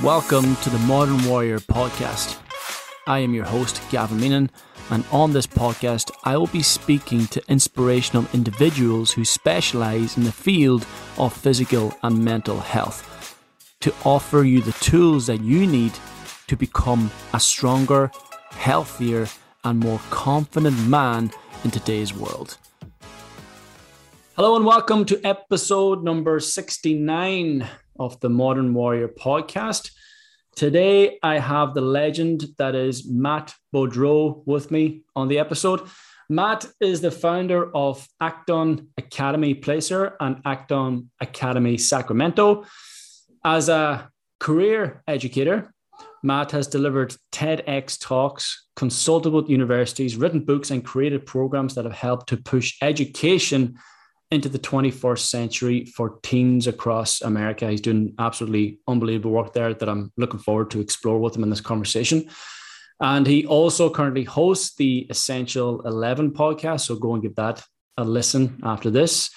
Welcome to the Modern Warrior podcast. I am your host, Gavin Meenan, and on this podcast, I will be speaking to inspirational individuals who specialize in the field of physical and mental health to offer you the tools that you need to become a stronger, healthier, and more confident man in today's world. Hello, and welcome to episode number 69 of the Modern Warrior podcast. Today, I have the legend that is Matt Beaudreau with me on the episode. Matt is the founder of Acton Academy Placer and Acton Academy Sacramento. As a career educator, Matt has delivered TEDx talks, consulted with universities, written books, and created programs that have helped to push education into the 21st century for teens across America. He's doing absolutely unbelievable work there that I'm looking forward to explore with him in this conversation. And he also currently hosts the Essential 11 podcast. So go and give that a listen after this.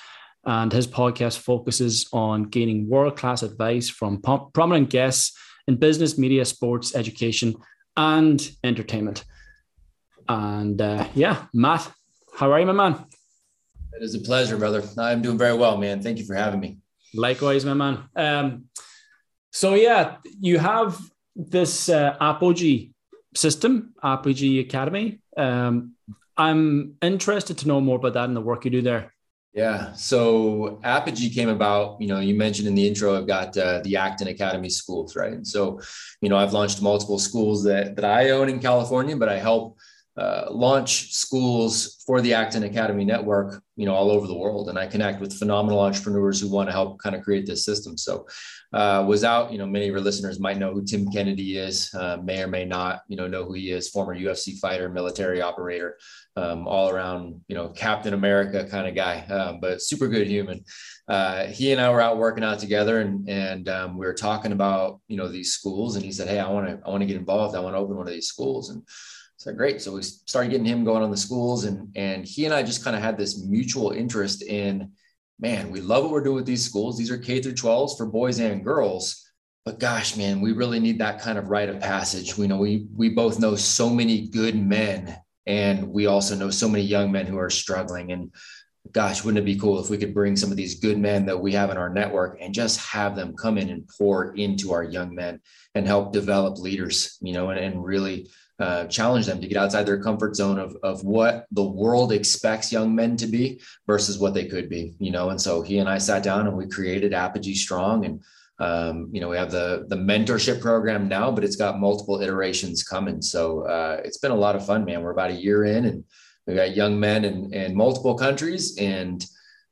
And his podcast focuses on gaining world class advice from prominent guests in business, media, sports, education, and entertainment. And uh, yeah, Matt, how are you, my man? It is a pleasure, brother. I'm doing very well, man. Thank you for having me. Likewise, my man. Um, so yeah, you have this uh, Apogee system, Apogee Academy. Um, I'm interested to know more about that and the work you do there. Yeah. So Apogee came about, you know, you mentioned in the intro, I've got uh, the Acton Academy schools, right? And so, you know, I've launched multiple schools that, that I own in California, but I help uh, launch schools for the Acton Academy network, you know, all over the world. And I connect with phenomenal entrepreneurs who want to help kind of create this system. So uh, was out, you know, many of your listeners might know who Tim Kennedy is, uh, may or may not, you know, know who he is, former UFC fighter, military operator, um, all around, you know, Captain America kind of guy, um, but super good human. Uh, he and I were out working out together and, and um, we were talking about, you know, these schools and he said, Hey, I want to, I want to get involved. I want to open one of these schools. And so great. So we started getting him going on the schools and, and he and I just kind of had this mutual interest in, man, we love what we're doing with these schools. These are K through 12s for boys and girls. But gosh, man, we really need that kind of rite of passage. We know we we both know so many good men, and we also know so many young men who are struggling. And gosh, wouldn't it be cool if we could bring some of these good men that we have in our network and just have them come in and pour into our young men and help develop leaders, you know, and, and really uh, challenge them to get outside their comfort zone of, of what the world expects young men to be versus what they could be, you know? And so he and I sat down and we created Apogee Strong and, um, you know, we have the, the mentorship program now, but it's got multiple iterations coming. So uh, it's been a lot of fun, man. We're about a year in and we got young men in, in multiple countries and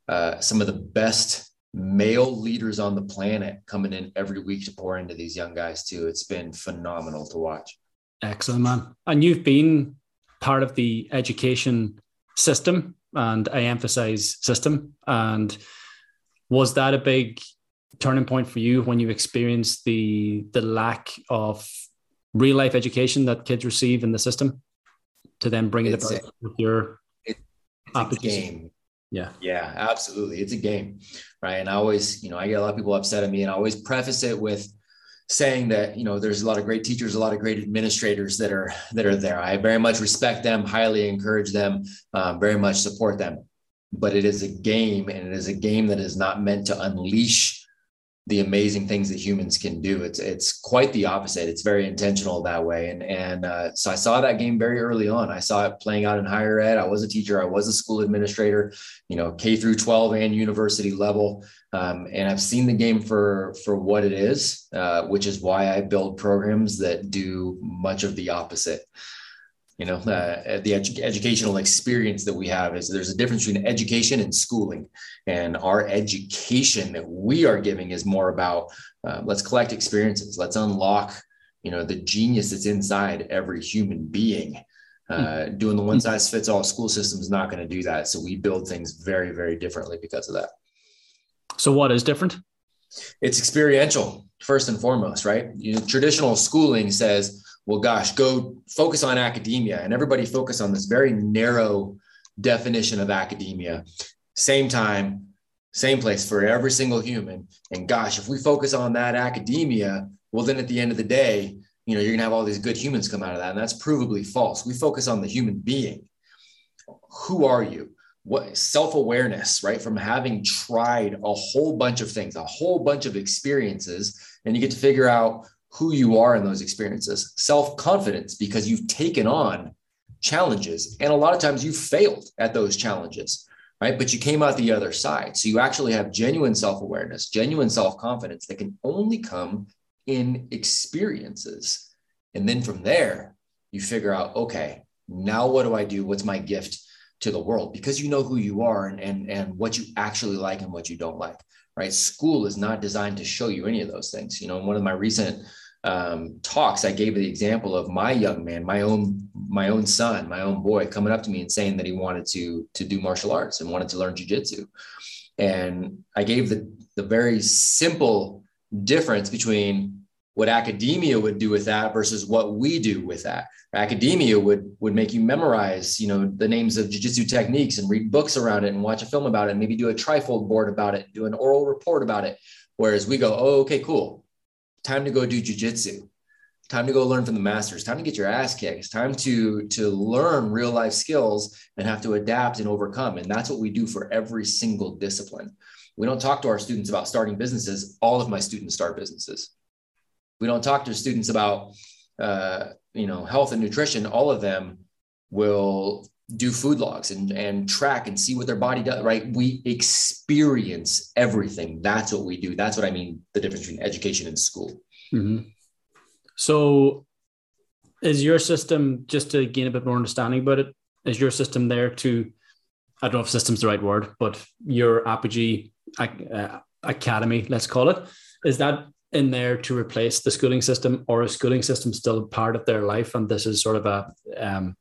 uh, some of the best male leaders on the planet coming in every week to pour into these young guys too. It's been phenomenal to watch. Excellent, man. And you've been part of the education system, and I emphasize system. And was that a big turning point for you when you experienced the the lack of real life education that kids receive in the system to then bring it about with your it, it's a game. Yeah. Yeah absolutely. It's a game right? And i always you know i get a lot of people upset at me and i always preface it with saying that you know there's a lot of great teachers a lot of great administrators that are that are there. I very much respect them highly encourage them um, very much support them. But it is a game and it is a game that is not meant to unleash the amazing things that humans can do. It's it's quite the opposite. It's very intentional that way. And and uh, so I saw that game very early on. I saw it playing out in higher ed. I was a teacher. I was a school administrator. You know, K through 12 and university level. Um, and I've seen the game for for what it is, uh, which is why I build programs that do much of the opposite you know uh, the edu- educational experience that we have is there's a difference between education and schooling. And our education that we are giving is more about uh, let's collect experiences. Let's unlock you know the genius that's inside every human being. Uh, hmm. doing the one size fits all school system is not going to do that. So we build things very very differently because of that. So what is different? It's experiential first and foremost right? You know, traditional schooling says well, gosh, go focus on academia. And everybody focus on this very narrow definition of academia. Same time, same place for every single human. And gosh, if we focus on that academia, well, then at the end of the day, you know, you're gonna have all these good humans come out of that. And that's provably false. We focus on the human being. Who are you? What self-awareness, right? From having tried a whole bunch of things, a whole bunch of experiences, and you get to figure out who you are in those experiences. Self-confidence, because you've taken on challenges. And a lot of times you failed at those challenges, right? But you came out the other side. So you actually have genuine self awareness, genuine self confidence that can only come in experiences. And then from there, you figure out, okay, now what do I do? What's my gift to the world? Because you know who you are and, and, and what you actually like and what you don't like, right? School is not designed to show you any of those things. You know, one of my recent um, talks, I gave the example of my young man, my own my own son, my own boy, coming up to me and saying that he wanted to to do martial arts and wanted to learn jujitsu, and I gave the the very simple difference between what academia would do with that versus what we do with that. Academia would would make you memorize, you know, the names of jiu-jitsu techniques and read books around it and watch a film about it, and maybe do a trifold board about it, do an oral report about it. Whereas we go, oh, okay, cool time to go do jujitsu time to go learn from the masters. Time to get your ass kicked. It's time to to learn real life skills and have to adapt and overcome. And that's what we do for every single discipline. We don't talk to our students about starting businesses. All of my students start businesses. We don't talk to students about uh, you know health and nutrition. All of them will do food logs and, and track and see what their body does, right? We experience everything. That's what we do. That's what I mean the difference between education and school. Mm-hmm. So, is your system, just to gain a bit more understanding about it, is your system there to, I don't know if system's the right word, but your Apogee uh, Academy, let's call it, is that in there to replace the schooling system or a schooling system still part of their life? And this is sort of a, um,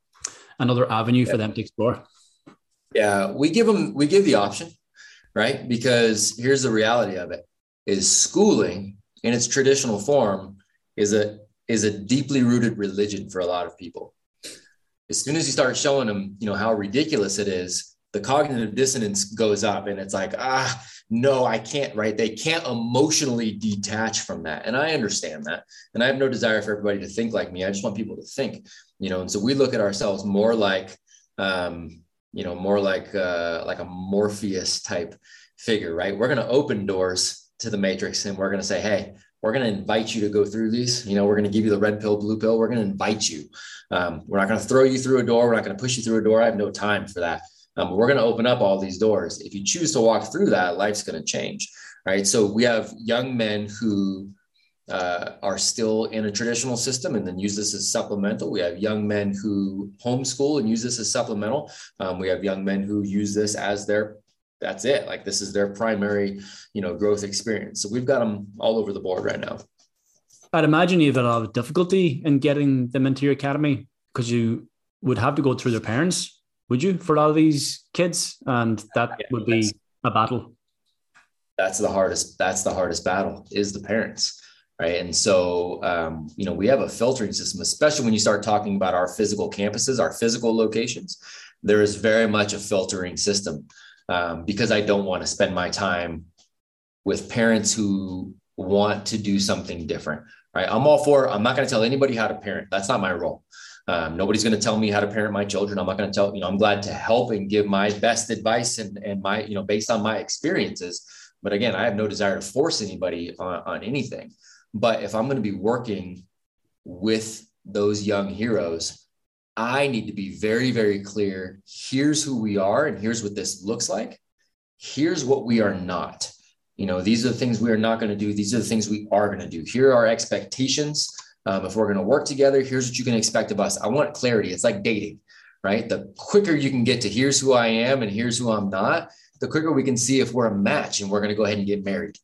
another avenue for them to explore? Yeah, we give them we give the option, right? Because here's the reality of it: is schooling in its traditional form is a is a deeply rooted religion for a lot of people. As soon as you start showing them, you know how ridiculous it is, the cognitive dissonance goes up, and it's like, ah, no, I can't. Right? They can't emotionally detach from that, and I understand that, and I have no desire for everybody to think like me. I just want people to think you know and so we look at ourselves more like um, you know more like uh, like a morpheus type figure right? We're going to open doors to the matrix and we're going to say hey we're going to invite you to go through these. You know we're going to give you the red pill blue pill. We're going to invite you. Um, we're not going to throw you through a door. We're not going to push you through a door. I have no time for that. Um, we're going to open up all these doors. If you choose to walk through that life's going to change right? So we have young men who uh, are still in a traditional system and then use this as supplemental. We have young men who homeschool and use this as supplemental. Um, we have young men who use this as their that's it. Like this is their primary, you know, growth experience. So we've got them all over the board right now. I'd imagine you have a lot of difficulty in getting them into your academy because you would have to go through their parents, would you, for a lot of these kids? And that yeah, would be a battle. That's the hardest. That's the hardest battle is the parents right? And so, um, you know, we have a filtering system, especially when you start talking about our physical campuses, our physical locations. There is very much a filtering system um, because I don't want to spend my time with parents who want to do something different, right? I'm all for. I'm not going to tell anybody how to parent. That's not my role. Um, nobody's going to tell me how to parent my children. I'm not going to tell. You know, I'm glad to help and give my best advice and and my you know based on my experiences. But again, I have no desire to force anybody on, on anything. But if I'm going to be working with those young heroes, I need to be very, very clear. Here's who we are, and here's what this looks like. Here's what we are not. You know, these are the things we are not going to do. These are the things we are going to do. Here are our expectations. Um, if we're going to work together, here's what you can expect of us. I want clarity. It's like dating, right? The quicker you can get to here's who I am and here's who I'm not, the quicker we can see if we're a match and we're going to go ahead and get married.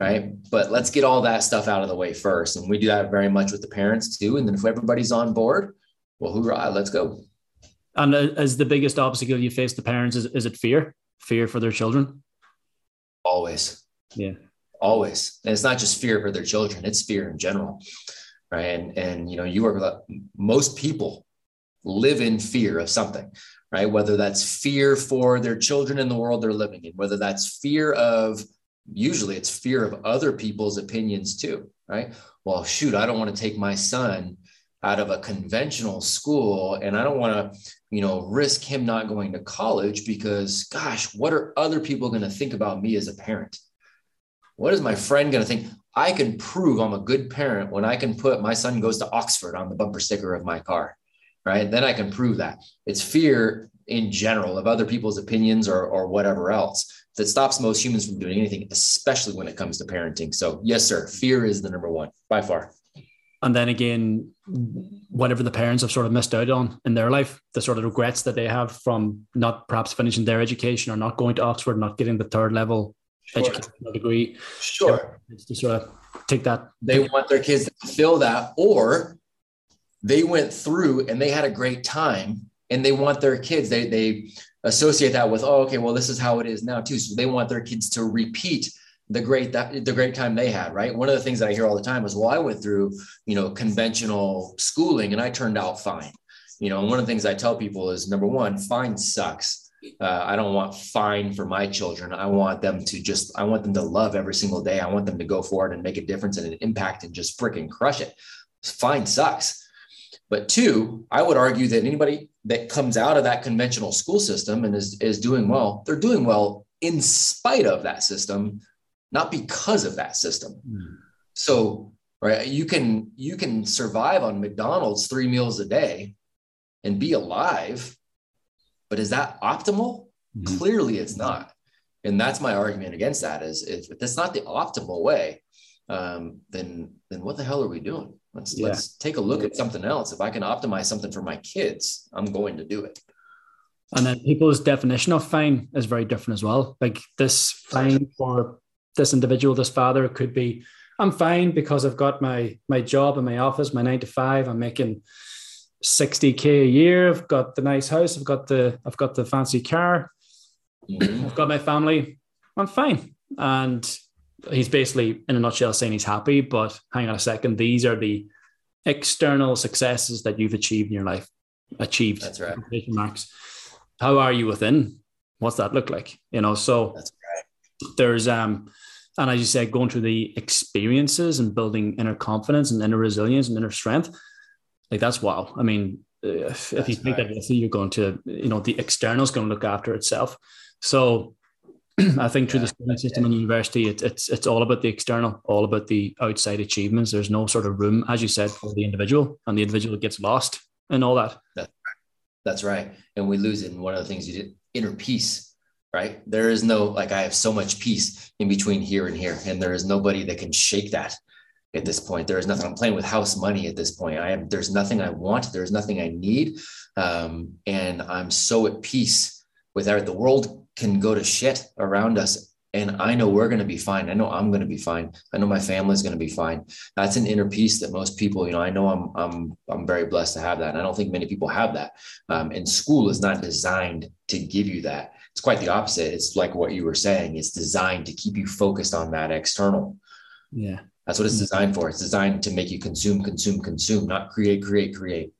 Right. But let's get all that stuff out of the way first. And we do that very much with the parents too. And then if everybody's on board, well, hoorah, let's go. And uh, as the biggest obstacle you face the parents, is, is it fear? Fear for their children? Always. Yeah. Always. And it's not just fear for their children, it's fear in general. Right. And, and you know, you are most people live in fear of something right? Whether that's fear for their children in the world they're living in, whether that's fear of, usually it's fear of other people's opinions too, right? well, shoot, I don't want to take my son out of a conventional school and I don't want to, you know, risk him not going to college because gosh, what are other people going to think about me as a parent? What is my friend going to think? I can prove I'm a good parent when I can put my son goes to Oxford on the bumper sticker of my car, right? Then I can prove that. It's fear in general of other people's opinions or, or whatever else that stops most humans from doing anything, especially when it comes to parenting. So, yes, sir, fear is the number one by far. And then again, whatever the parents have sort of missed out on in their life, the sort of regrets that they have from not perhaps finishing their education or not going to Oxford, not getting the third level sure. educational degree. Sure. To sort of take that. They want their kids to fill that, or they went through and they had a great time and they want their kids, they, they associate that with, oh, okay, well, this is how it is now too. So they want their kids to repeat the great that the great time they had right one of the things that i hear all the time is well i went through you know conventional schooling and i turned out fine you know and one of the things i tell people is number one fine sucks uh, I don't want fine for my children. I want them to just, I want them to love every single day. I want them to go forward and make a difference and an impact and just freaking crush it. Fine sucks. But two, I would argue that anybody that comes out of that conventional school system and is, is doing well, they're doing well in spite of that system, not because of that system. Mm. So, right, you can you can survive on McDonald's three meals a day and be alive but is that optimal? Mm-hmm. Clearly, it's not. And that's my argument against that. Is if that's not the optimal way, um, then then what the hell are we doing? Let's yeah. let's take a look at something else. If I can optimize something for my kids, I'm going to do it. And then people's definition of fine is very different as well. Like this fine for this individual, this father it could be, I'm fine because I've got my my job in my office, my nine to five. I'm making 60k a year. I've got the nice house. I've got the I've got the fancy car. Mm-hmm. I've got my family. I'm fine. And he's basically, in a nutshell, saying he's happy. But hang on a second. These are the external successes that you've achieved in your life. Achieved. That's right. Marks. How are you within? What's that look like? You know. So That's right. there's um, and as you said, going through the experiences and building inner confidence and inner resilience and inner strength like that's wow. I mean, if, if you think right. that you're going to, you know, the external is going to look after itself. So I think through yeah, the schooling system in university, it, it's it's all about the external, all about the outside achievements. There's no sort of room, as you said, for the individual, and the individual gets lost and all that. That's right. That's right. And we lose it. And one of the things you did, inner peace, right? There is no like I have so much peace in between here and here, and there is nobody that can shake that at this point. There is nothing. I'm playing with house money at this point. I am. There's nothing I want. There's nothing I need, um, and I'm so at peace with that. The world can go to shit around us, and I know we're going to be fine. I know I'm going to be fine. I know my family's going to be fine. That's an inner peace that most people, you know, I know I'm I'm I'm very blessed to have that. And I don't think many people have that. Um, and school is not designed to give you that. It's quite the opposite. It's like what you were saying. It's designed to keep you focused on that external. Yeah. That's what it's designed for. It's designed to make you consume, consume, consume, not create, create, create.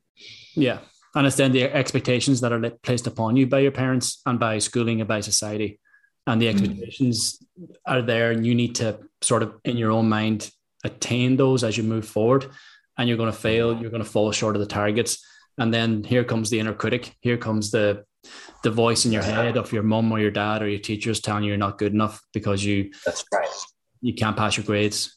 Yeah. And it's then the expectations that are placed upon you by your parents and by schooling and by society. And the mm. expectations mm. are there, and you need to sort of, in your own mind, attain those as you move forward. And you're going to fail, you're going to fall short of the targets. And then here comes the inner critic. Here comes the the voice in your head of your mom or your dad or your teachers telling you you're not good enough because you that's right you can't pass your grades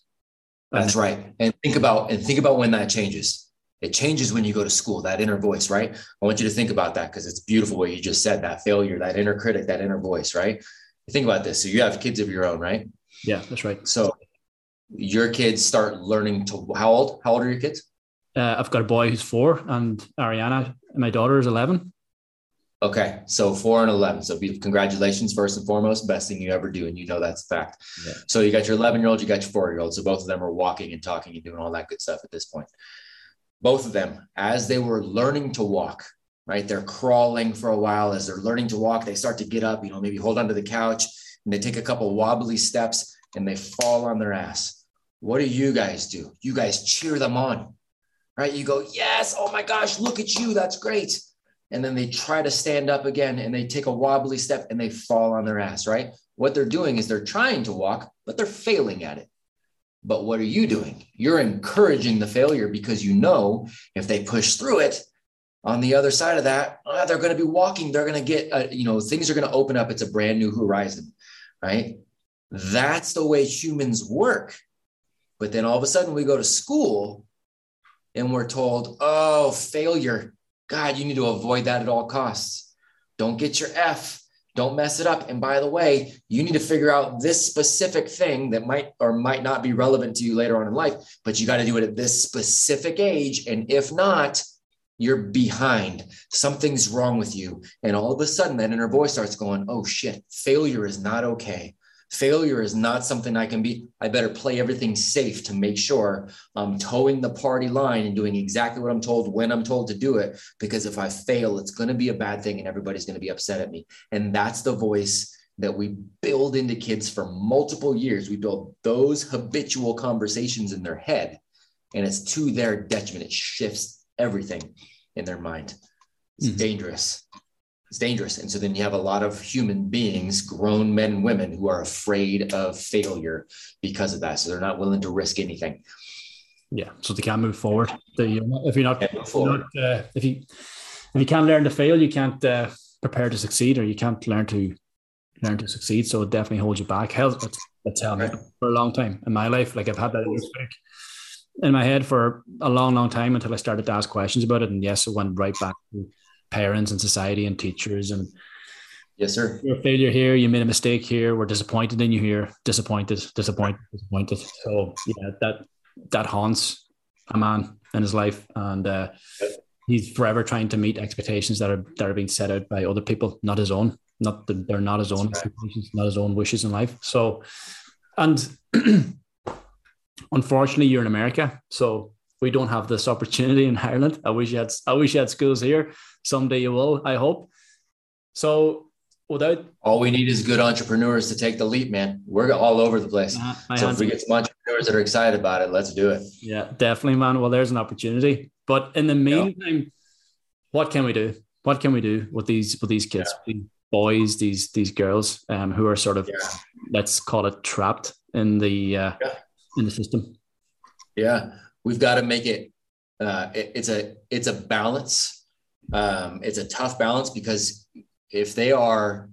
that's right. And think about and think about when that changes. It changes when you go to school, that inner voice, right? I want you to think about that because it's beautiful what you just said, that failure, that inner critic, that inner voice, right? Think about this. So you have kids of your own, right? Yeah, that's right. So your kids start learning to how old? How old are your kids? Uh, I've got a boy who's four and Ariana, my daughter is 11. Okay, so four and eleven. So be, congratulations, first and foremost, best thing you ever do, and you know that's a fact. Yeah. So you got your eleven year old, you got your four year old. So both of them are walking and talking and doing all that good stuff at this point. Both of them, as they were learning to walk, right? They're crawling for a while as they're learning to walk. They start to get up, you know, maybe hold onto the couch, and they take a couple wobbly steps and they fall on their ass. What do you guys do? You guys cheer them on, right? You go, yes, oh my gosh, look at you, that's great and then they try to stand up again and they take a wobbly step and they fall on their ass, right? What they're doing is they're trying to walk, but they're failing at it. But what are you doing? You're encouraging the failure because you know if they push through it, on the other side of that, uh, they're going to be walking. They're going to get, uh, you know, things are going to open up. It's a brand new horizon, right? That's the way humans work. But then all of a sudden we go to school and we're told, oh, failure. God, you need to avoid that at all costs. Don't get your F. Don't mess it up. And by the way, you need to figure out this specific thing that might or might not be relevant to you later on in life, but you got to do it at this specific age. And if not, you're behind. Something's wrong with you. And all of a sudden, that inner voice starts going, oh shit, failure is not okay failure is not something I can be. I better play everything safe to make sure I'm toeing the party line and doing exactly what I'm told when I'm told to do it. Because if I fail, it's going to be a bad thing and everybody's going to be upset at me. And that's the voice that we build into kids for multiple years. We build those habitual conversations in their head, and it's to their detriment. It shifts everything in their mind. It's mm-hmm. dangerous it's dangerous. And so then you have a lot of human beings, grown men and women, who are afraid of failure because of that. So they're not willing to risk anything. Yeah, so they can't move forward. They, if you're not, if, you're not uh, if you if you can't learn to fail, you can't uh, prepare to succeed, or you can't learn to learn to succeed. So it definitely holds you back. Hell, that's, that's held me for a long time in my life. Like I've had that in my head for a long, long time until I started to ask questions about it. And yes, it went right back to parents and society and teachers and yes sir. you're a failure here you made a mistake here we're disappointed in you here disappointed disappointed disappointed. So yeah that that haunts a man in his life and uh, he's forever trying to meet expectations that are that are being set out by other people not his own not the, they're not his own expectations not his own wishes in life. So and unfortunately you're in america. So we don't have this opportunity in Ireland. I wish you had I wish you had schools here. Someday you will, I hope. So without all we need is good entrepreneurs to take the leap, man. We're all over the place. Uh, so if we get some entrepreneurs that are excited about it, let's do it. Yeah, definitely, man. Well, there's an opportunity. But in the meantime, yeah. what can we do? What can we do with these with these kids, yeah. these boys, these these girls, um, who are sort of yeah. let's call it trapped in the uh, in the system? Yeah we've got to make it, uh, it, it's a it's a balance. Um, it's a tough balance because if they are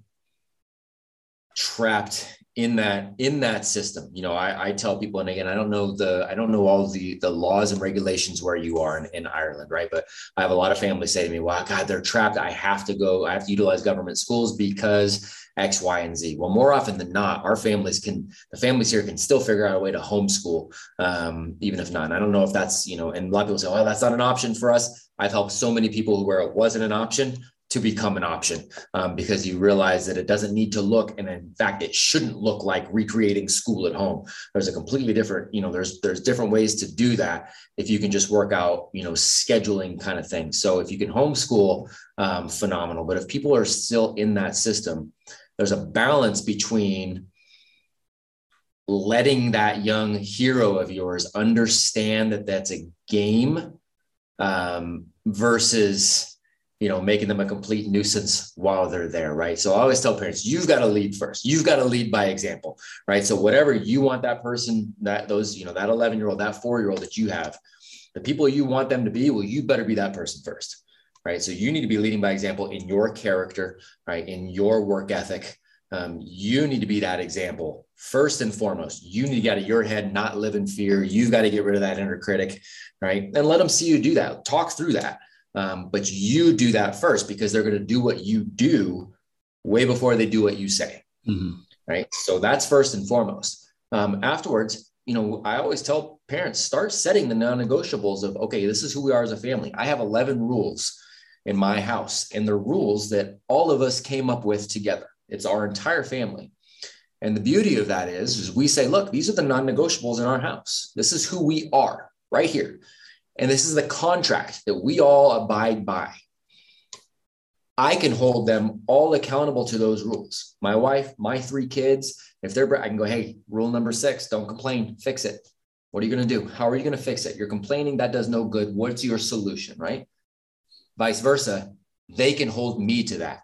trapped in that in that system you know I, I tell people and again i don't know the i don't know all the the laws and regulations where you are in, in ireland right but i have a lot of families say to me wow god they're trapped i have to go i have to utilize government schools because X, Y, and Z. Well, more often than not, our families can, the families here can still figure out a way to homeschool, um, even if not. And I don't know if that's, you know, and a lot of people say, well, that's not an option for us. I've helped so many people where it wasn't an option to become an option um, because you realize that it doesn't need to look and in fact it shouldn't look like recreating school at home. There's a completely different you know there's there's different ways to do that if you can just work out you know scheduling kind of thing. So if you can homeschool um, phenomenal but if people are still in that system there's a balance between letting that young hero of yours understand that that's a game um, versus you know making them a complete nuisance while they're there right so i always tell parents you've got to lead first you've got to lead by example right so whatever you want that person that those you know that 11 year old that four year old that you have the people you want them to be well you better be that person first right? So you need to be leading by example in your character, right? In your work ethic. Um, you need to be that example first and foremost. You need to get out of your head, not live in fear. You've got to get rid of that inner critic, right? And let them see you do that. Talk through that. Um, but you do that first because they're going to do what you do way before they do what you say. Mm-hmm. Right. So that's first and foremost. Um, afterwards, you know, I always tell parents start setting the non negotiables of, okay, this is who we are as a family. I have 11 rules in my house. And the rules that all of us came up with together. It's our entire family. And the beauty of that is, is we say, look, these are the non-negotiables in our house. This is who we are right here. And this is the contract that we all abide by. I can hold them all accountable to those rules. My wife, my three kids, if they're, I can go, hey, rule number six, don't complain, fix it. What are you going to do? How are you going to fix it? You're complaining, that does no good. What's your solution, right? vice versa, they can hold me to that.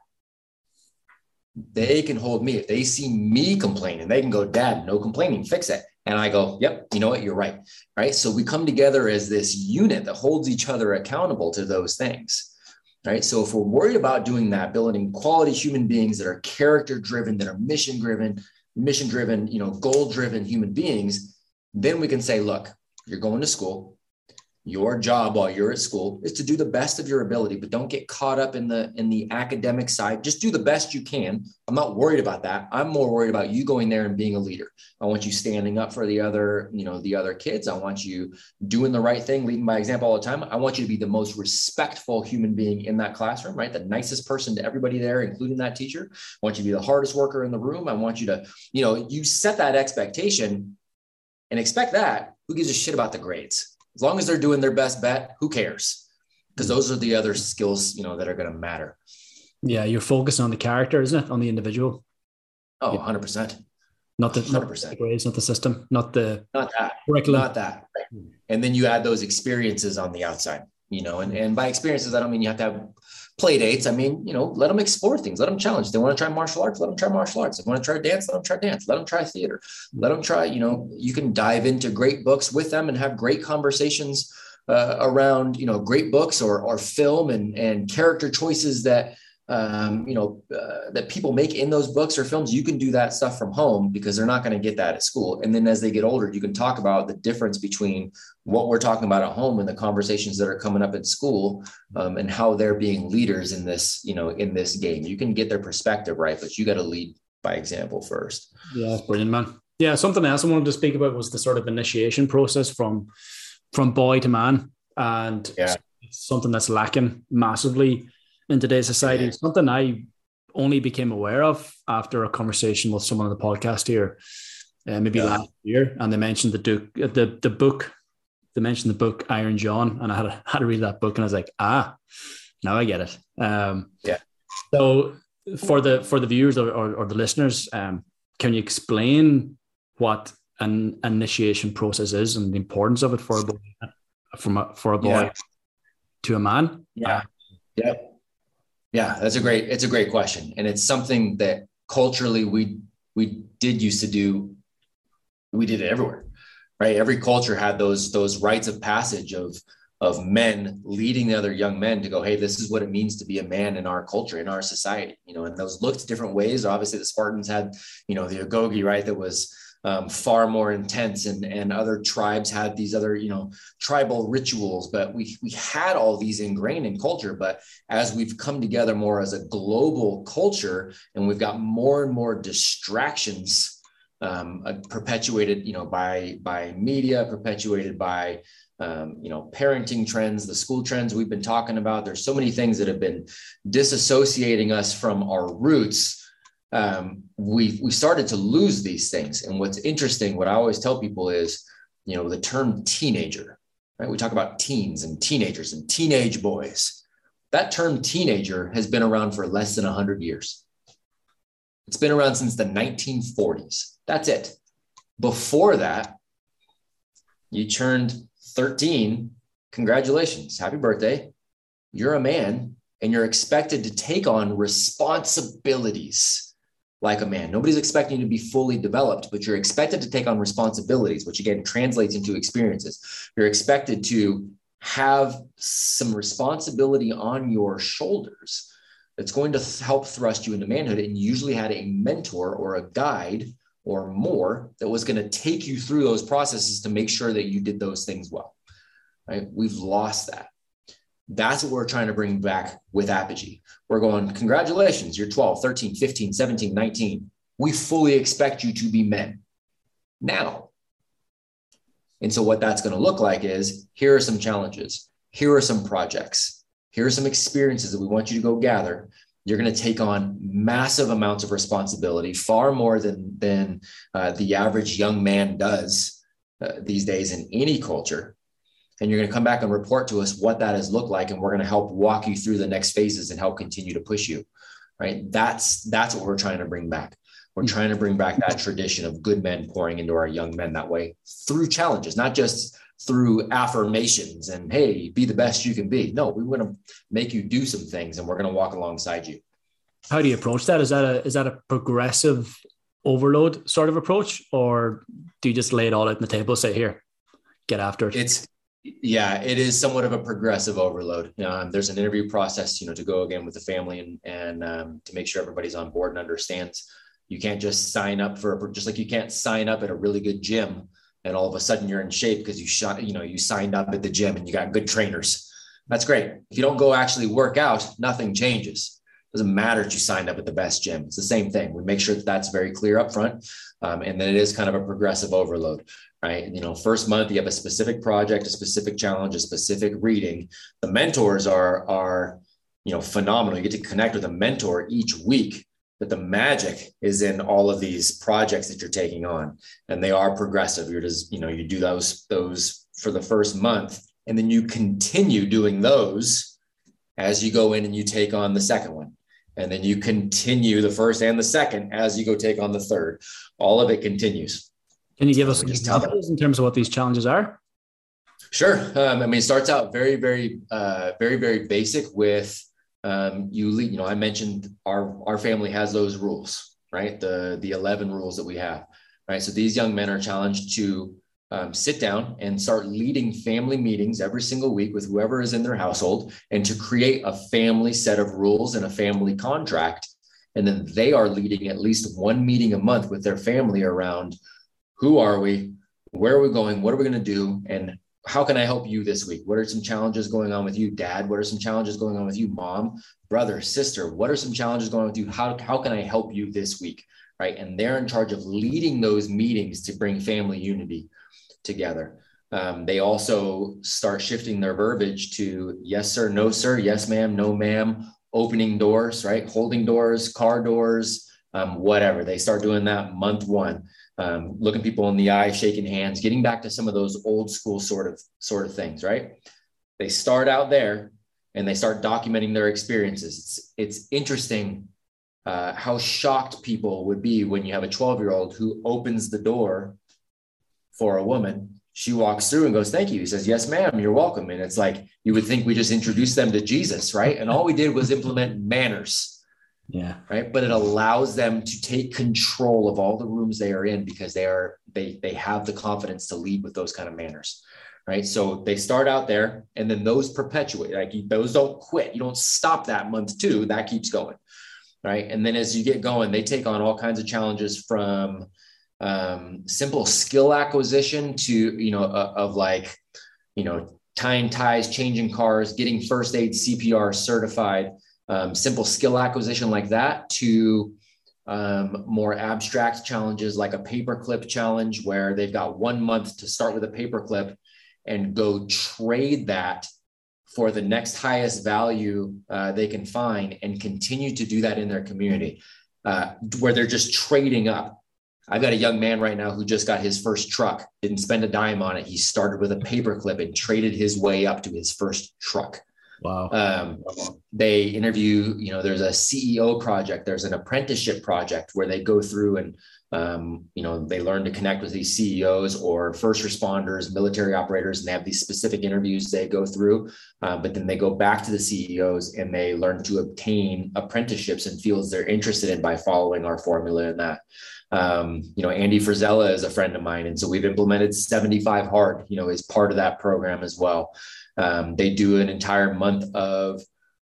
They can hold me. If they see me complaining, they can go, Dad, no complaining, fix it. And I go, yep, you know what? You're right. Right. So we come together as this unit that holds each other accountable to those things. Right. So if we're worried about doing that, building quality human beings that are character driven, that are mission driven, mission driven, you know, goal driven human beings, then we can say, look, you're going to school your job while you're at school is to do the best of your ability but don't get caught up in the in the academic side. Just do the best you can. I'm not worried about that. I'm more worried about you going there and being a leader. I want you standing up for the other you know the other kids. I want you doing the right thing. Leading by example all the time. I want you to be the most respectful human being in that classroom right? The nicest person to everybody there including that teacher. I want you to be the hardest worker in the room. I want you to you know you set that expectation and expect that. Who gives a shit about the grades as long as they're doing their best bet, who cares? Because hmm. those are the other skills, you know, that are going to matter. Yeah, you're focusing on the character, isn't it? On the individual. Oh, yeah. 100%. Not the 100%. Not the grades, not the system, not the not that curriculum. Not that. Hmm. And then you add those experiences on the outside, you know, and, and by experiences, I don't mean you have to have play dates. I mean, you know, let them explore things, let them challenge. They want to try martial arts, let them try martial arts. They want to try dance, let them try dance. Let them try theater. Let them try, you know, you can dive into great books with them and have great conversations uh, around, you know, great books or, or film and, and character choices that um, you know, uh, that people make in those books or films, you can do that stuff from home because they're not going to get that at school. And then as they get older, you can talk about the difference between what we're talking about at home and the conversations that are coming up at school um, and how they're being leaders in this, you know, in this game. You can get their perspective right, but you got to lead by example first. Yeah, brilliant, man. Yeah, something else I wanted to speak about was the sort of initiation process from from boy to man, and yeah. something that's lacking massively in today's society. Yeah. Something I only became aware of after a conversation with someone on the podcast here, uh, maybe yeah. last year, and they mentioned the Duke, uh, the the book. They mentioned the book Iron John, and I had to, had to read that book, and I was like, ah, now I get it. Um, yeah. So for the for the viewers or, or, or the listeners, um, can you explain what an initiation process is and the importance of it for a boy, from a, for a boy yeah. to a man? Yeah. Yeah. Yeah, that's a great it's a great question, and it's something that culturally we we did used to do. We did it everywhere, right? Every culture had those those rites of passage of of men leading the other young men to go, hey, this is what it means to be a man in our culture, in our society, you know. And those looked different ways. Obviously, the Spartans had, you know, the agoge, right? That was um, far more intense and, and other tribes had these other you know tribal rituals but we, we had all these ingrained in culture. But as we've come together more as a global culture and we've got more and more distractions um, uh, perpetuated you know by by media perpetuated by um, you know parenting trends the school trends we've been talking about there's so many things that have been disassociating us from our roots um, we we started to lose these things. And what's interesting, what I always tell people is, you know, the term teenager, right? We talk about teens and teenagers and teenage boys. That term teenager has been around for less than 100 years. It's been around since the 1940s. That's it. Before that, you turned 13. Congratulations. Happy birthday. You're a man and you're expected to take on responsibilities like a man. Nobody's expecting you to be fully developed, but you're expected to take on responsibilities, which again translates into experiences. You're expected to have some responsibility on your shoulders that's going to help thrust you into manhood. And you usually had a mentor or a guide or more that was going to take you through those processes to make sure that you did those things well. Right? We've lost that. That's what we're trying to bring back with Apogee. We're going, congratulations, you're 12, 13, 15, 17, 19. We fully expect you to be men now. And so, what that's going to look like is here are some challenges, here are some projects, here are some experiences that we want you to go gather. You're going to take on massive amounts of responsibility, far more than, than uh, the average young man does uh, these days in any culture and you're going to come back and report to us what that has looked like and we're going to help walk you through the next phases and help continue to push you right? That's that's what we're trying to bring back. We're mm-hmm. trying to bring back that tradition of good men pouring into our young men that way through challenges not just through affirmations and hey be the best you can be. No we want to make you do some things and we're going to walk alongside you. How do you approach that? Is that a is that a progressive overload sort of approach, or do you just lay it all out on the table, say here, get after it? It's yeah, it is somewhat of a progressive overload. Um, there's an interview process, you know, to go again with the family and and um, to make sure everybody's on board and understands. You can't just sign up for just like you can't sign up at a really good gym and all of a sudden you're in shape because you shot, you know, you signed up at the gym and you got good trainers. That's great. If you don't go actually work out, nothing changes. It doesn't matter if you signed up at the best gym. It's the same thing. We make sure that that's very clear up front. Um, and then it is kind of a progressive overload, right? You know, first month you have a specific project, a specific challenge, a specific reading. The mentors are are you know phenomenal. You get to connect with a mentor each week but the magic is in all of these projects that you're taking on and they are progressive you're just you know you do those those for the first month and then you continue doing those as you go in and you take on the second one and then you continue the first and the second as you go take on the third all of it continues can you give us some examples in terms of what these challenges are sure um, i mean it starts out very very uh, very very basic with um, you lead, you know, I mentioned our, our family has those rules, right? The, the 11 rules that we have, right? So these young men are challenged to um, sit down and start leading family meetings every single week with whoever is in their household and to create a family set of rules and a family contract. And then they are leading at least one meeting a month with their family around who are we, where are we going, what are we going to do, and how can I help you this week? What are some challenges going on with you, dad? What are some challenges going on with you, mom, brother, sister? What are some challenges going on with you? How, how can I help you this week? Right. And they're in charge of leading those meetings to bring family unity together. Um, they also start shifting their verbiage to yes, sir, no, sir, yes, ma'am, no, ma'am, opening doors, right? Holding doors, car doors, um, whatever. They start doing that month one um, looking people in the eye, shaking hands, getting back to some of those old school sort of sort of things, right? They start out there and they start documenting their experiences. It's it's interesting uh, how shocked people would be when you have a 12 year old who opens the door for a woman. She walks through and goes, "Thank you." He says, "Yes, ma'am. You're welcome." And it's like you would think we just introduced them to Jesus, right? And all we did was implement manners yeah. Right. But it allows them to take control of all the rooms they are in because they are they they have the confidence to lead with those kind of manners. Right. So they start out there and then those perpetuate, like those don't quit. You don't stop that month two, that keeps going. Right. And then as you get going, they take on all kinds of challenges from um, simple skill acquisition to, you know, uh, of like, you know, tying ties, changing cars, getting first aid CPR certified um, simple skill acquisition like that to um, more abstract challenges like a paperclip challenge where they've got one month to start with a paperclip and go trade that for the next highest value uh, they can find and continue to do that in their community uh, where they're just trading up. I've got a young man right now who just got his first truck, didn't spend a dime on it. He started with a paperclip and traded his way up to his first truck. Wow. Um, they interview, you know, there's a CEO project, there's an apprenticeship project where they go through and, um, you know, they learn to connect with these CEOs or first responders, military operators, and they have these specific interviews they go through. Uh, but then they go back to the CEOs and they learn to obtain apprenticeships in fields they're interested in by following our formula and that. Um, you know, Andy Frisella is a friend of mine. And so we've implemented 75 hard, you know, as part of that program as well. Um, they do an entire month of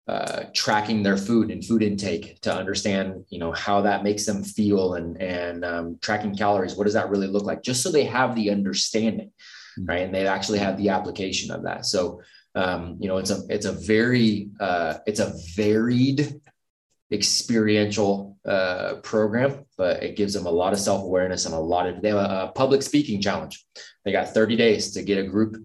uh, tracking their food and food intake to understand, you know, how that makes them feel and and um, tracking calories. What does that really look like? Just so they have the understanding, mm-hmm. right? And they actually have the application of that. So, um, you know, it's a it's a very uh, it's a varied experiential uh, program, but it gives them a lot of self awareness and a lot of they have a, a public speaking challenge. They got 30 days to get a group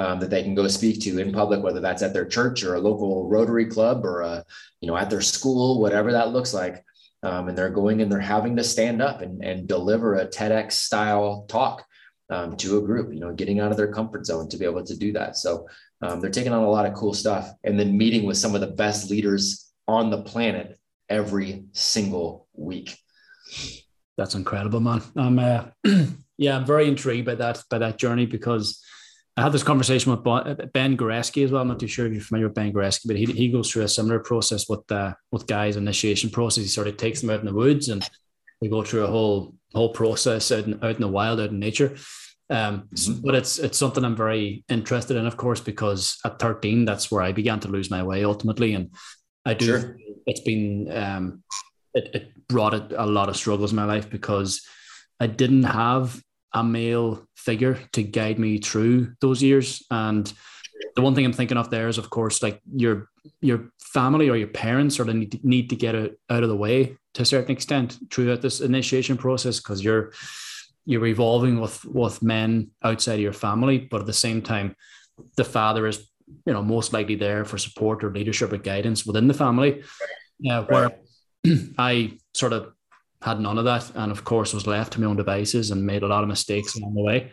um, that they can go speak to in public, whether that's at their church or a local Rotary club or a, you know at their school, whatever that looks like. Um, and they're going and they're having to stand up and, and deliver a TEDx style talk um, to a group. You know, getting out of their comfort zone to be able to do that. So um, they're taking on a lot of cool stuff, and then meeting with some of the best leaders on the planet every single week. That's incredible, man. Um, uh, yeah, I'm very intrigued by that by that journey because I had this conversation with Ben Goreski as well. I'm not too sure if you're familiar with Ben Goreski, but he, he goes through a similar process with uh, with guys' initiation process. He sort of takes them out in the woods and they go through a whole whole process out in, out in the wild, out in nature. Um, mm-hmm. But it's it's something I'm very interested in, of course, because at 13, that's where I began to lose my way ultimately, and I do. Sure. It's been um, it, it brought a lot of struggles in my life because I didn't have a male figure to guide me through those years. And the one thing I'm thinking of there is, of course, like your your family or your parents sort of need to, need to get it out of the way to a certain extent throughout this initiation process because you're you're evolving with with men outside of your family, but at the same time, the father is you know most likely there for support or leadership or guidance within the family. Uh, where I sort of had none of that, and of course was left to my own devices and made a lot of mistakes along the way.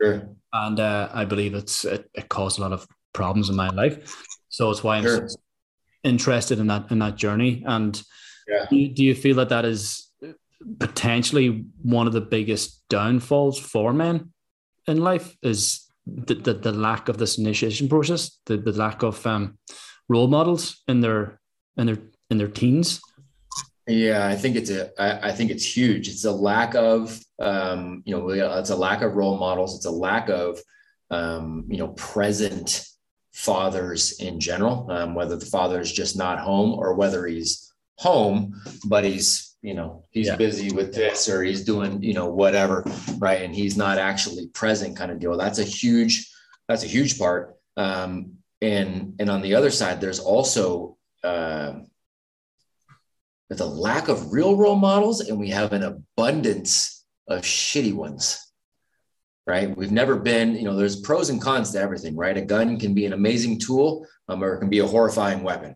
Sure. And uh, I believe it's it, it, caused a lot of problems in my life. So it's why I'm sure. interested in that in that journey. And yeah. do, you, do you feel that that is potentially one of the biggest downfalls for men in life? Is the, the, the lack of this initiation process, the, the lack of um, role models in their in their in their teens? Yeah, I think it's a. I, I think it's huge. It's a lack of, um, you know, it's a lack of role models. It's a lack of, um, you know, present fathers in general. Um, whether the father is just not home or whether he's home, but he's, you know, he's yeah. busy with this or he's doing, you know, whatever, right? And he's not actually present, kind of deal. That's a huge. That's a huge part. Um, and and on the other side, there's also. Uh, with a lack of real role models and we have an abundance of shitty ones right? We've never been you know there's pros and cons to everything right? A gun can be an amazing tool um, or it can be a horrifying weapon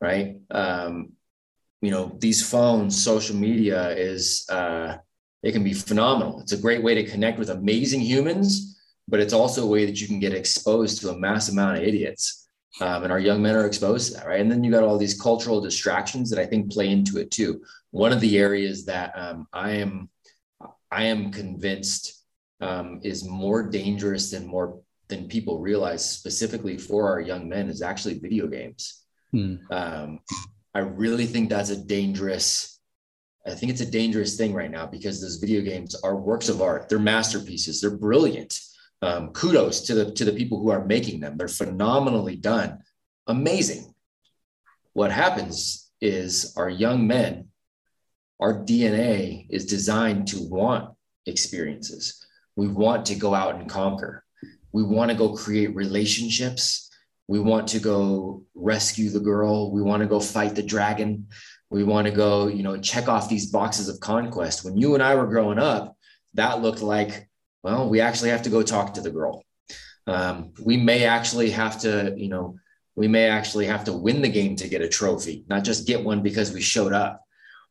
right? Um, you know these phones social media is uh, it can be phenomenal. It's a great way to connect with amazing humans but it's also a way that you can get exposed to a mass amount of idiots um, and our young men are exposed to that, right? And then you got all these cultural distractions that I think play into it too. One of the areas that um, I am, I am convinced um, is more dangerous than more than people realize, specifically for our young men, is actually video games. Hmm. Um, I really think that's a dangerous. I think it's a dangerous thing right now because those video games are works of art. They're masterpieces. They're brilliant um, kudos to the to the people who are making them. They're phenomenally done, amazing. What happens is our young men, our DNA is designed to want experiences. We want to go out and conquer. We want to go create relationships. We want to go rescue the girl. We want to go fight the dragon. We want to go, you know, check off these boxes of conquest. When you and I were growing up, that looked like well, we actually have to go talk to the girl. Um, we may actually have to, you know, we may actually have to win the game to get a trophy, not just get one because we showed up.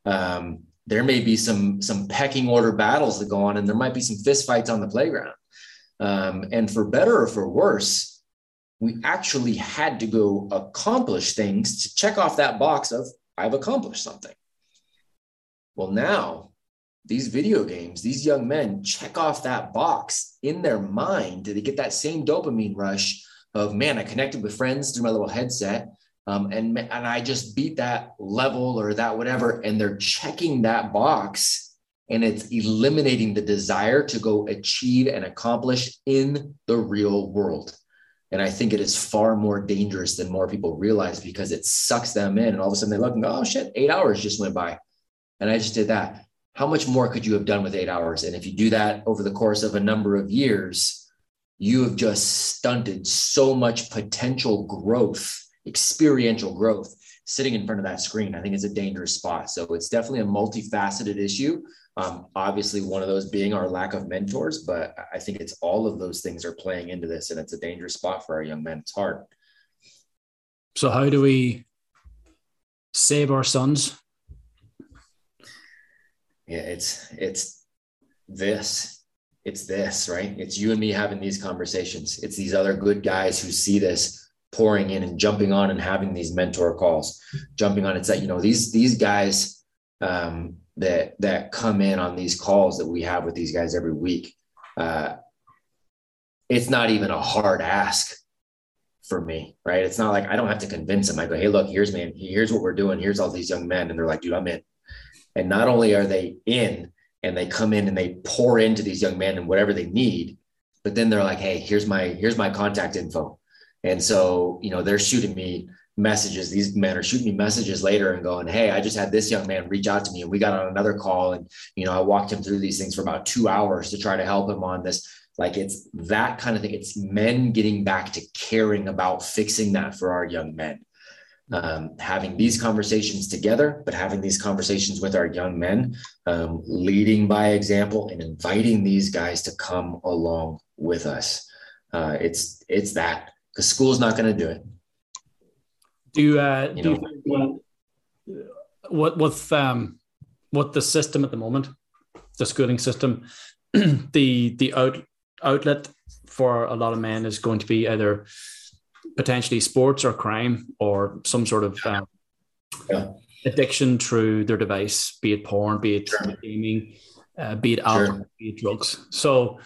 Um, there may be some some pecking order battles that go on, and there might be some fist fights on the playground. Um, and for better or for worse, we actually had to go accomplish things to check off that box of I've accomplished something. Well, now these video games, these young men check off that box in their mind. They get that same dopamine rush of, man, I connected with friends through my little headset. Um, and, and I just beat that level or that whatever. And they're checking that box and it's eliminating the desire to go achieve and accomplish in the real world. And I think it is far more dangerous than more people realize because it sucks them in. And all of a sudden they look and go, oh shit, eight hours just went by. And I just did that how much more could you have done with eight hours? And if you do that over the course of a number of years, you have just stunted so much potential growth, experiential growth sitting in front of that screen. I think it's a dangerous spot. So it's definitely a multifaceted issue. Um, obviously, one of those being our lack of mentors, but I think it's all of those things are playing into this, and it's a dangerous spot for our young men. It's hard. So, how do we save our sons yeah, it's it's this, it's this, right? It's you and me having these conversations. It's these other good guys who see this pouring in and jumping on and having these mentor calls, jumping on. It's that you know these these guys um, that that come in on these calls that we have with these guys every week. Uh, it's not even a hard ask for me, right? It's not like I don't have to convince them. I go, hey, look, here's man, here's what we're doing. Here's all these young men, and they're like, dude, I'm in And not only are they in and they come in and they pour into these young men and whatever they need, but then they're like, hey, here's my here's my contact info. And so, you know, they're shooting me messages. These men are shooting me messages later and going, Hey, I just had this young man reach out to me and we got on another call. And, you know, I walked him through these things for about two hours to try to help him on this. Like it's that kind of thing. It's men getting back to caring about fixing that for our young men. Um, having these conversations together, but having these conversations with our young men, um, leading by example and inviting these guys to come along with us. Uh, it's it's that because school's not going to do it. Do you, uh, you do know, you think what with um what the system at the moment, the schooling system, the the out outlet for a lot of men is going to be either potentially sports or crime or some sort of um, yeah. addiction through their device, be it porn, be it sure. gaming, uh, be it alcohol, sure. be it drugs. So,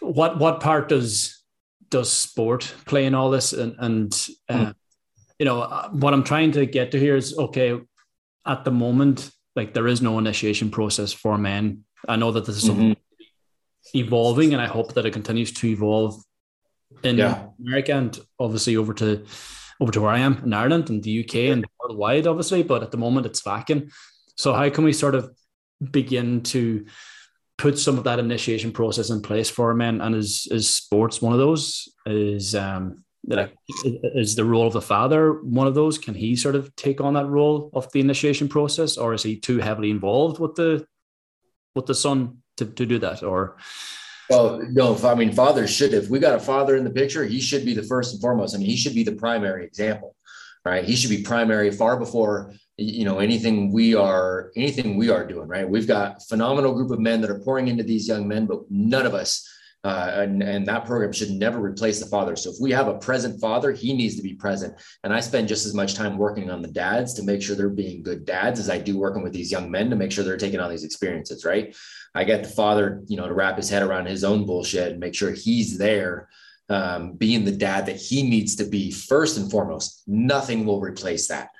what what part does does sport play in all this? And and uh, mm. you know uh, what I'm trying to get to here is okay. At the moment, like there is no initiation process for men. I know that this is mm-hmm evolving, and I hope that it continues to evolve in yeah. America and obviously over to over to where I am in Ireland and the UK and worldwide, obviously. But at the moment, it's lacking. So how can we sort of begin to put some of that initiation process in place for men? And is is sports one of those? Is um like is the role of the father one of those? Can he sort of take on that role of the initiation process, or is he too heavily involved with the with the son to, to do that or well no i mean fathers should if we got a father in the picture he should be the first and foremost. I mean he should be the primary example right? He should be primary far before you know anything we are anything we are doing right? We've got phenomenal group of men that are pouring into these young men but none of us uh, and, and that program should never replace the father. So if we have a present father, he needs to be present. And I spend just as much time working on the dads to make sure they're being good dads as I do working with these young men to make sure they're taking on these experiences, right? I get the father, you know, to wrap his head around his own bullshit and make sure he's there, um, being the dad that he needs to be first and foremost. Nothing will replace that,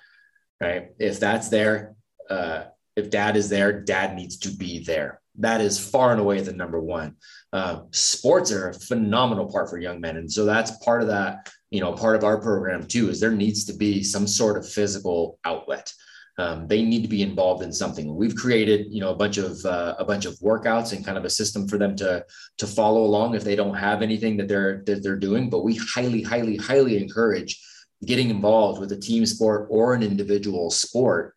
right? If that's there, uh, if dad is there, dad needs to be there. That is far and away the number one. Uh, sports are a phenomenal part for young men, and so that's part of that. You know, part of our program too is there needs to be some sort of physical outlet. Um, they need to be involved in something. We've created, you know, a bunch of uh, a bunch of workouts and kind of a system for them to to follow along if they don't have anything that they're that they're doing. But we highly, highly, highly encourage getting involved with a team sport or an individual sport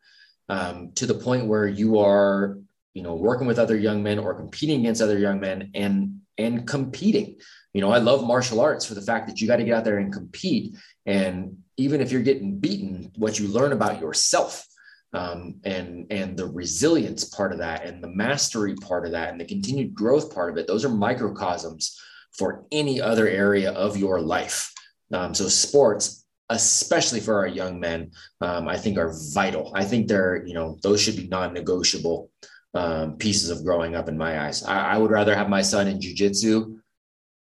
um, to the point where you are you know working with other young men or competing against other young men and and competing. You know i love martial arts for the fact that you got to get out there and compete. And even if you're getting beaten what you learn about yourself um, and and the resilience part of that and the mastery part of that and the continued growth part of it those are microcosms for any other area of your life. Um, so sports especially for our young men um, i think are vital. I think they're you know those should be non-negotiable um, pieces of growing up in my eyes. I, I would rather have my son in jujitsu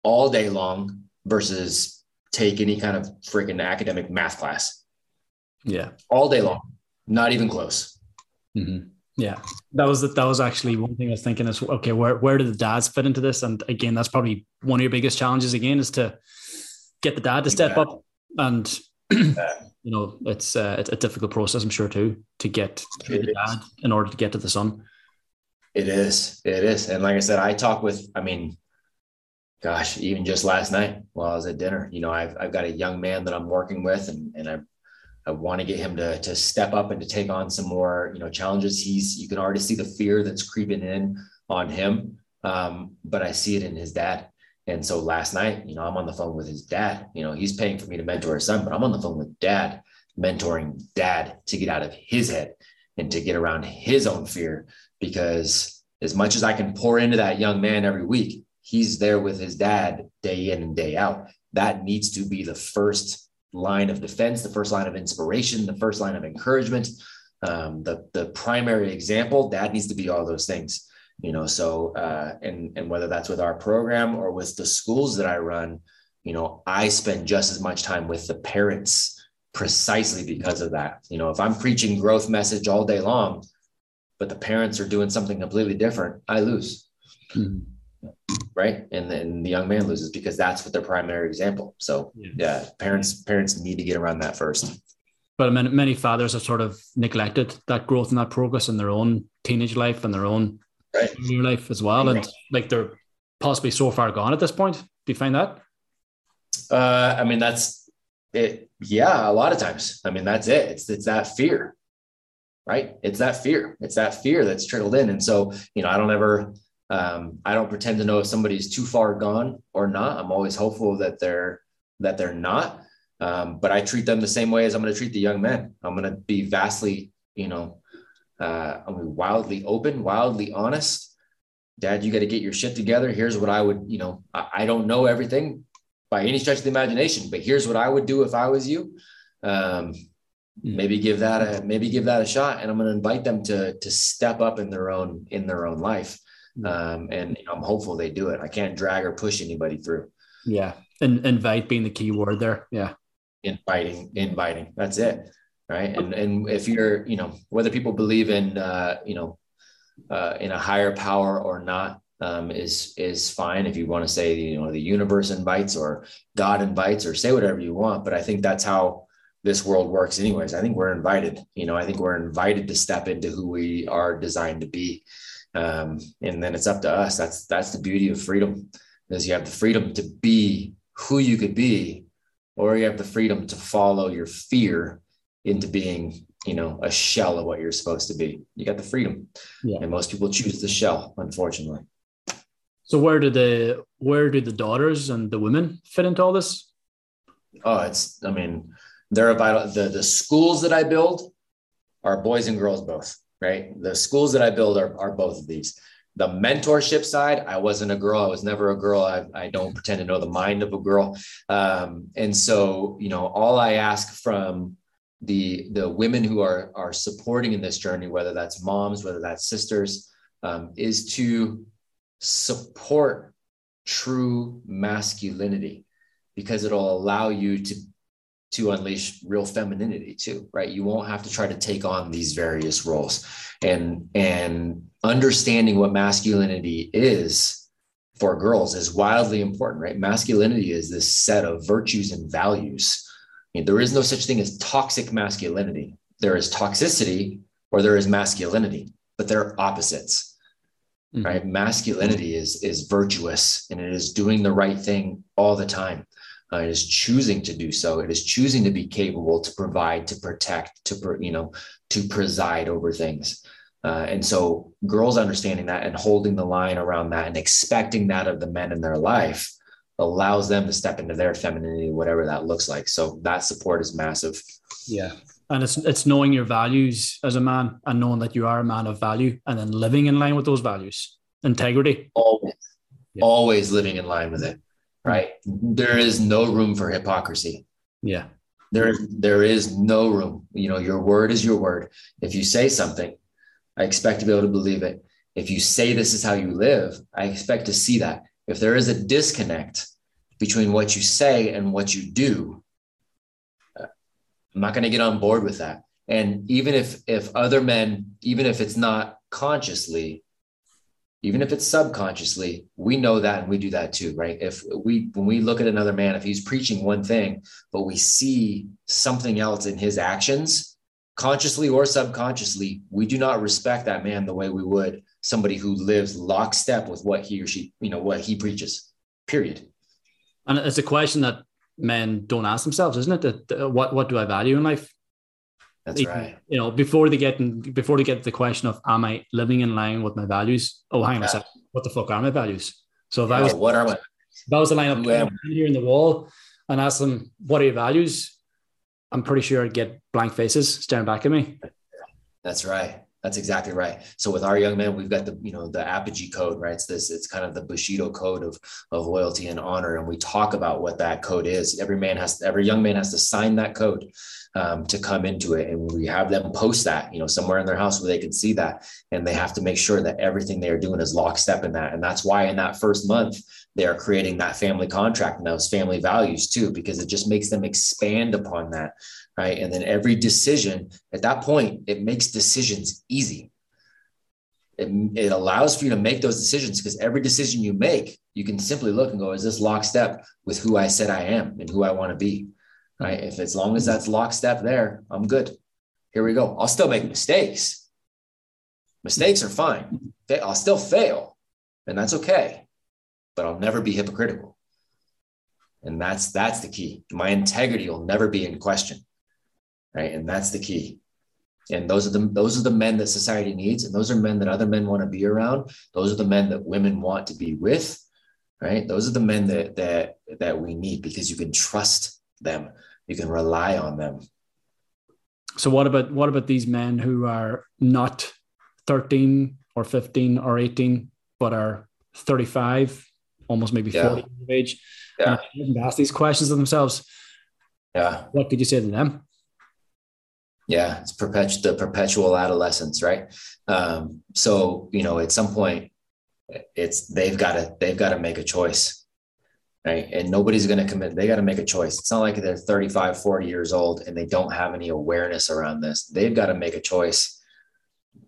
all day long versus take any kind of freaking academic math class. Yeah, all day long, not even close. Mm-hmm. Yeah, that was that was actually one thing I was thinking is okay, where where do the dads fit into this? And again, that's probably one of your biggest challenges. Again, is to get the dad to step yeah. up, and you know it's uh, it's a difficult process, I'm sure too, to get to the dad in order to get to the son. It is. It is. And like I said, I talk with, I mean, gosh, even just last night while I was at dinner, you know, I've, I've got a young man that I'm working with and, and I, I want to get him to, to step up and to take on some more, you know, challenges. He's, you can already see the fear that's creeping in on him. Um, but I see it in his dad. And so last night, you know, I'm on the phone with his dad, you know, he's paying for me to mentor his son, but I'm on the phone with dad, mentoring dad to get out of his head and to get around his own fear because as much as I can pour into that young man every week, he's there with his dad day in and day out. That needs to be the first line of defense, the first line of inspiration, the first line of encouragement, um, the the primary example. Dad needs to be all those things, you know. So uh, and and whether that's with our program or with the schools that I run, you know, I spend just as much time with the parents precisely because of that. You know, if I'm preaching growth message all day long, but the parents are doing something completely different, I lose. Mm-hmm. Right. And then the young man loses because that's what their primary example. So yeah. yeah, parents, parents need to get around that first. But many, many fathers have sort of neglected that growth and that progress in their own teenage life and their own right. life as well. And like they're possibly so far gone at this point. Do you find that? Uh, I mean, that's it. Yeah, a lot of times. I mean, that's it. It's it's that fear, right? It's that fear. It's that fear that's trickled in. And so, you know, I don't ever, um, I don't pretend to know if somebody's too far gone or not. I'm always hopeful that they're that they're not. Um, but I treat them the same way as I'm going to treat the young men. I'm going to be vastly, you know, uh, I'm wildly open, wildly honest. Dad, you got to get your shit together. Here's what I would, you know, I, I don't know everything, by any stretch of the imagination. But here's what I would do if I was you. Um, maybe give that a maybe give that a shot, and I'm going to invite them to to step up in their own in their own life. Hmm. Um, and I'm hopeful they do it. I can't drag or push anybody through. Yeah, and invite being the key word there. Yeah, inviting, inviting. That's it, right? And and if you're, you know, whether people believe in, uh, you know, uh, in a higher power or not, um, is is fine if you want to say you know the universe invites or God invites or say whatever you want. But I think that's how this world works, anyways. I think we're invited. You know, I think we're invited to step into who we are designed to be, um, and then it's up to us. That's that's the beauty of freedom, is you have the freedom to be who you could be, or you have the freedom to follow your fear into being you know a shell of what you're supposed to be you got the freedom yeah. and most people choose the shell unfortunately so where do the where do the daughters and the women fit into all this? Oh, it's I mean, they're about the the schools that I build are boys and girls both, right? The schools that I build are, are both of these. The mentorship side, I wasn't a girl. I was never a girl. I, I don't pretend to know the mind of a girl. Um, and so, you know, all I ask from the the women who are are supporting in this journey, whether that's moms, whether that's sisters, um, is to support true masculinity because it'll allow you to to unleash real femininity too right you won't have to try to take on these various roles and and understanding what masculinity is for girls is wildly important right masculinity is this set of virtues and values I mean, there is no such thing as toxic masculinity there is toxicity or there is masculinity but they're opposites mm-hmm. right? Masculinity is is virtuous and it is doing the right thing all the time. Uh, it is choosing to do so. It is choosing to be capable to provide, to protect, to you know, to preside over things. Uh, and so, girls understanding that and holding the line around that and expecting that of the men in their life allows them to step into their femininity, whatever that looks like. So that support is massive. Yeah, and it's it's knowing your values as a man and knowing that you are a man of value and then living in line with those values integrity always yeah. always living in line with it right? There is no room for hypocrisy. Yeah. There there is no room. You know your word is your word. If you say something i expect to be able to believe it. If you say this is how you live i expect to see that. If there is a disconnect between what you say and what you do uh, I'm not going to get on board with that. And even if if other men, even if it's not consciously, even if it's subconsciously, we know that and we do that too, right? If we when we look at another man, if he's preaching one thing, but we see something else in his actions, consciously or subconsciously, we do not respect that man the way we would somebody who lives lockstep with what he or she, you know, what he preaches. Period. And it's a question that men don't ask themselves, isn't it? That, what what do I value in life? That's right. You know, before they get in, before they get the question of am I living in line with my values? Oh, hang on yeah. a second. What the fuck are my values? So if yeah, I was what are my if I was to line up here in the wall and ask them what are your values, I'm pretty sure I'd get blank faces staring back at me. That's right. That's exactly right. So with our young men, we've got the you know the apogee code, right? It's this. It's kind of the Bushido code of of loyalty and honor, and we talk about what that code is. Every man has, every young man has to sign that code um, to come into it, and we have them post that, you know, somewhere in their house where they can see that, and they have to make sure that everything they are doing is lockstep in that. And that's why in that first month they are creating that family contract and those family values too, because it just makes them expand upon that right? And then every decision at that point, it makes decisions easy, it, it allows for you to make those decisions because every decision you make, you can simply look and go, is this lockstep with who I said I am and who I want to be? Right. If as long as that's lockstep there, I'm good. Here we go. I'll still make mistakes. Mistakes are fine. I'll still fail, and that's okay. But I'll never be hypocritical. And that's that's the key. My integrity will never be in question. Right. And that's the key and those are the those are the men that society needs and those are men that other men want to be around those are the men that women want to be with right those are the men that that that we need because you can trust them you can rely on them so what about what about these men who are not 13 or 15 or 18 but are 35 almost maybe yeah. 40 of age yeah. and ask these questions of themselves yeah what could you say to them yeah, it's perpetual the perpetual adolescence, right? Um, so you know, at some point, it's they've got to they've got to make a choice, right? And nobody's going to commit. They got to make a choice. It's not like they're 35, 40 years old and they don't have any awareness around this. They've got to make a choice,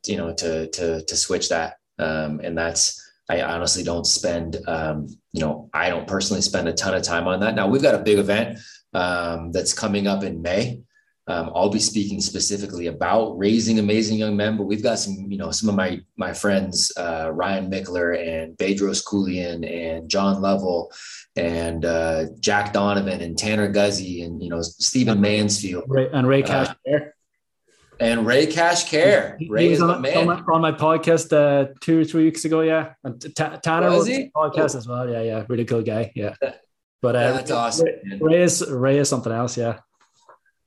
you know, to to to switch that. Um, and that's I honestly don't spend, um, you know, I don't personally spend a ton of time on that. Now we've got a big event um, that's coming up in May. Um, I'll be speaking specifically about raising amazing young men, but we've got some, you know, some of my my friends, uh, Ryan Michler and Bedros Keuilian and John Lovell and uh, Jack Donovan and Tanner Guzy and you know Stephen Mansfield Ray, and Ray Cash uh, and Ray Cash Care. Ray is on, man. On my, on my podcast uh, two or three weeks ago. Yeah, and T- Tanner was, was podcast oh. as well. Yeah, yeah, really cool guy. Yeah, but uh, that's awesome. Ray, Ray is Ray is something else. Yeah.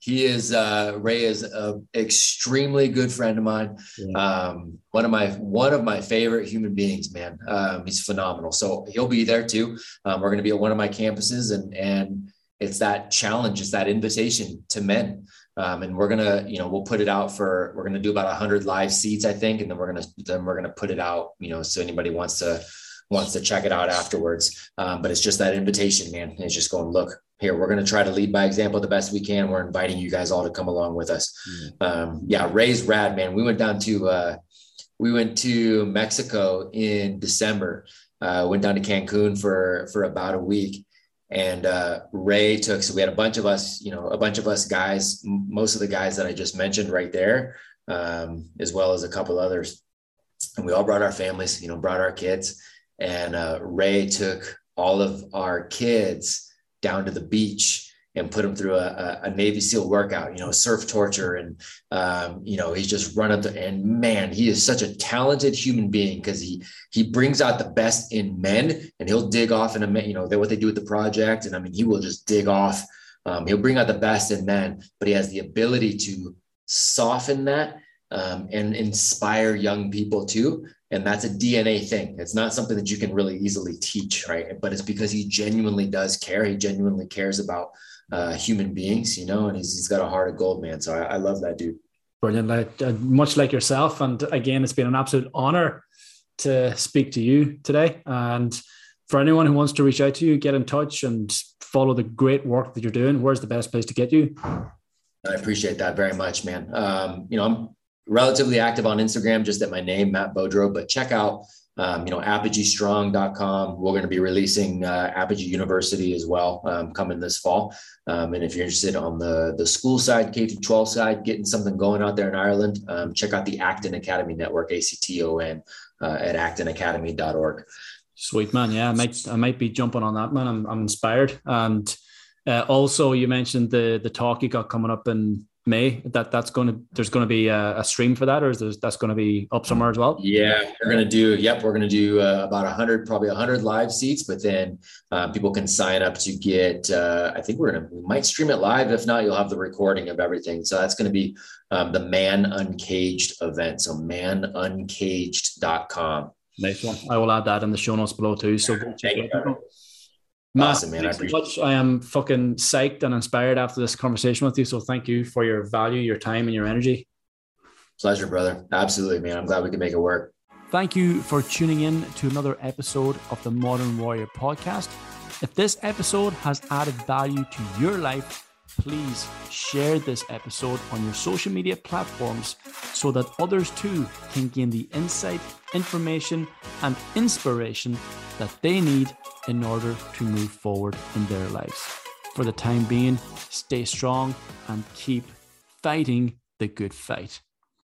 He is uh, Ray is an extremely good friend of mine. Yeah. Um, one of my one of my favorite human beings, man. Um, he's phenomenal. So he'll be there too. Um, we're going to be at one of my campuses, and and it's that challenge, it's that invitation to men. Um, and we're gonna, you know, we'll put it out for. We're gonna do about hundred live seats, I think, and then we're gonna then we're gonna put it out, you know, so anybody wants to wants to check it out afterwards. Um, but it's just that invitation, man. It's just going, look, here we're going to try to lead by example the best we can. We're inviting you guys all to come along with us. Mm-hmm. um, yeah ray's rad man. We went down to uh, we went to mexico in december. Uh, went down to cancun for for about a week. And uh, ray took so we had a bunch of us you know a bunch of us guys most of the guys that i just mentioned right there um, as well as a couple others. And we all brought our families you know brought our kids. And uh, ray took all of our kids down to the beach and put him through a, a, Navy SEAL workout, you know, surf torture. And, um, you know, he's just run up the, and man, he is such a talented human being because he, he brings out the best in men and he'll dig off in a, you know, what they do with the project. And I mean, he will just dig off. Um, he'll bring out the best in men, but he has the ability to soften that um, and inspire young people too and that's a DNA thing. It's not something that you can really easily teach, right? But it's because he genuinely does care. He genuinely cares about uh, human beings, you know, and he's, he's got a heart of gold, man. So I, I love that dude. Brilliant. Like, uh, much like yourself. And again, it's been an absolute honor to speak to you today. And for anyone who wants to reach out to you, get in touch and follow the great work that you're doing. Where's the best place to get you? I appreciate that very much, man. Um, you know, I'm relatively active on Instagram, just at my name, Matt Beaudreau. But check out, um, you know, apogeestrong.com. We're going to be releasing uh, Apogee University as well um, coming this fall. Um, and if you're interested on the the school side, K through 12 side, getting something going out there in Ireland, um, check out the Acton Academy Network, ACTON, uh, at actonacademy.org. Sweet man, yeah, I might I might be jumping on that man. I'm I'm inspired, and uh, also you mentioned the the talk you got coming up in May that that's going to there's going to be a, a stream for that, or is there, that's going to be up somewhere as well? Yeah, we're going to do. Yep, we're going to do uh, about hundred, probably hundred live seats, but then uh, people can sign up to get. Uh, I think we're gonna we might stream it live. If not, you'll have the recording of everything. So that's going to be um, the Man Uncaged event. So manuncaged.com. Nice one. I will add that in the show notes below too. So go check it out. Awesome, man. I appreciate much. I am fucking psyched and inspired after this conversation with you. So thank you for your value, your time, and your energy. Pleasure, brother. Absolutely, man. I'm glad we can make it work. Thank you for tuning in to another episode of the Modern Warrior podcast. If this episode has added value to your life, please share this episode on your social media platforms so that others too can gain the insight, information, and inspiration that they need in order to move forward in their lives. For the time being, stay strong and keep fighting the good fight.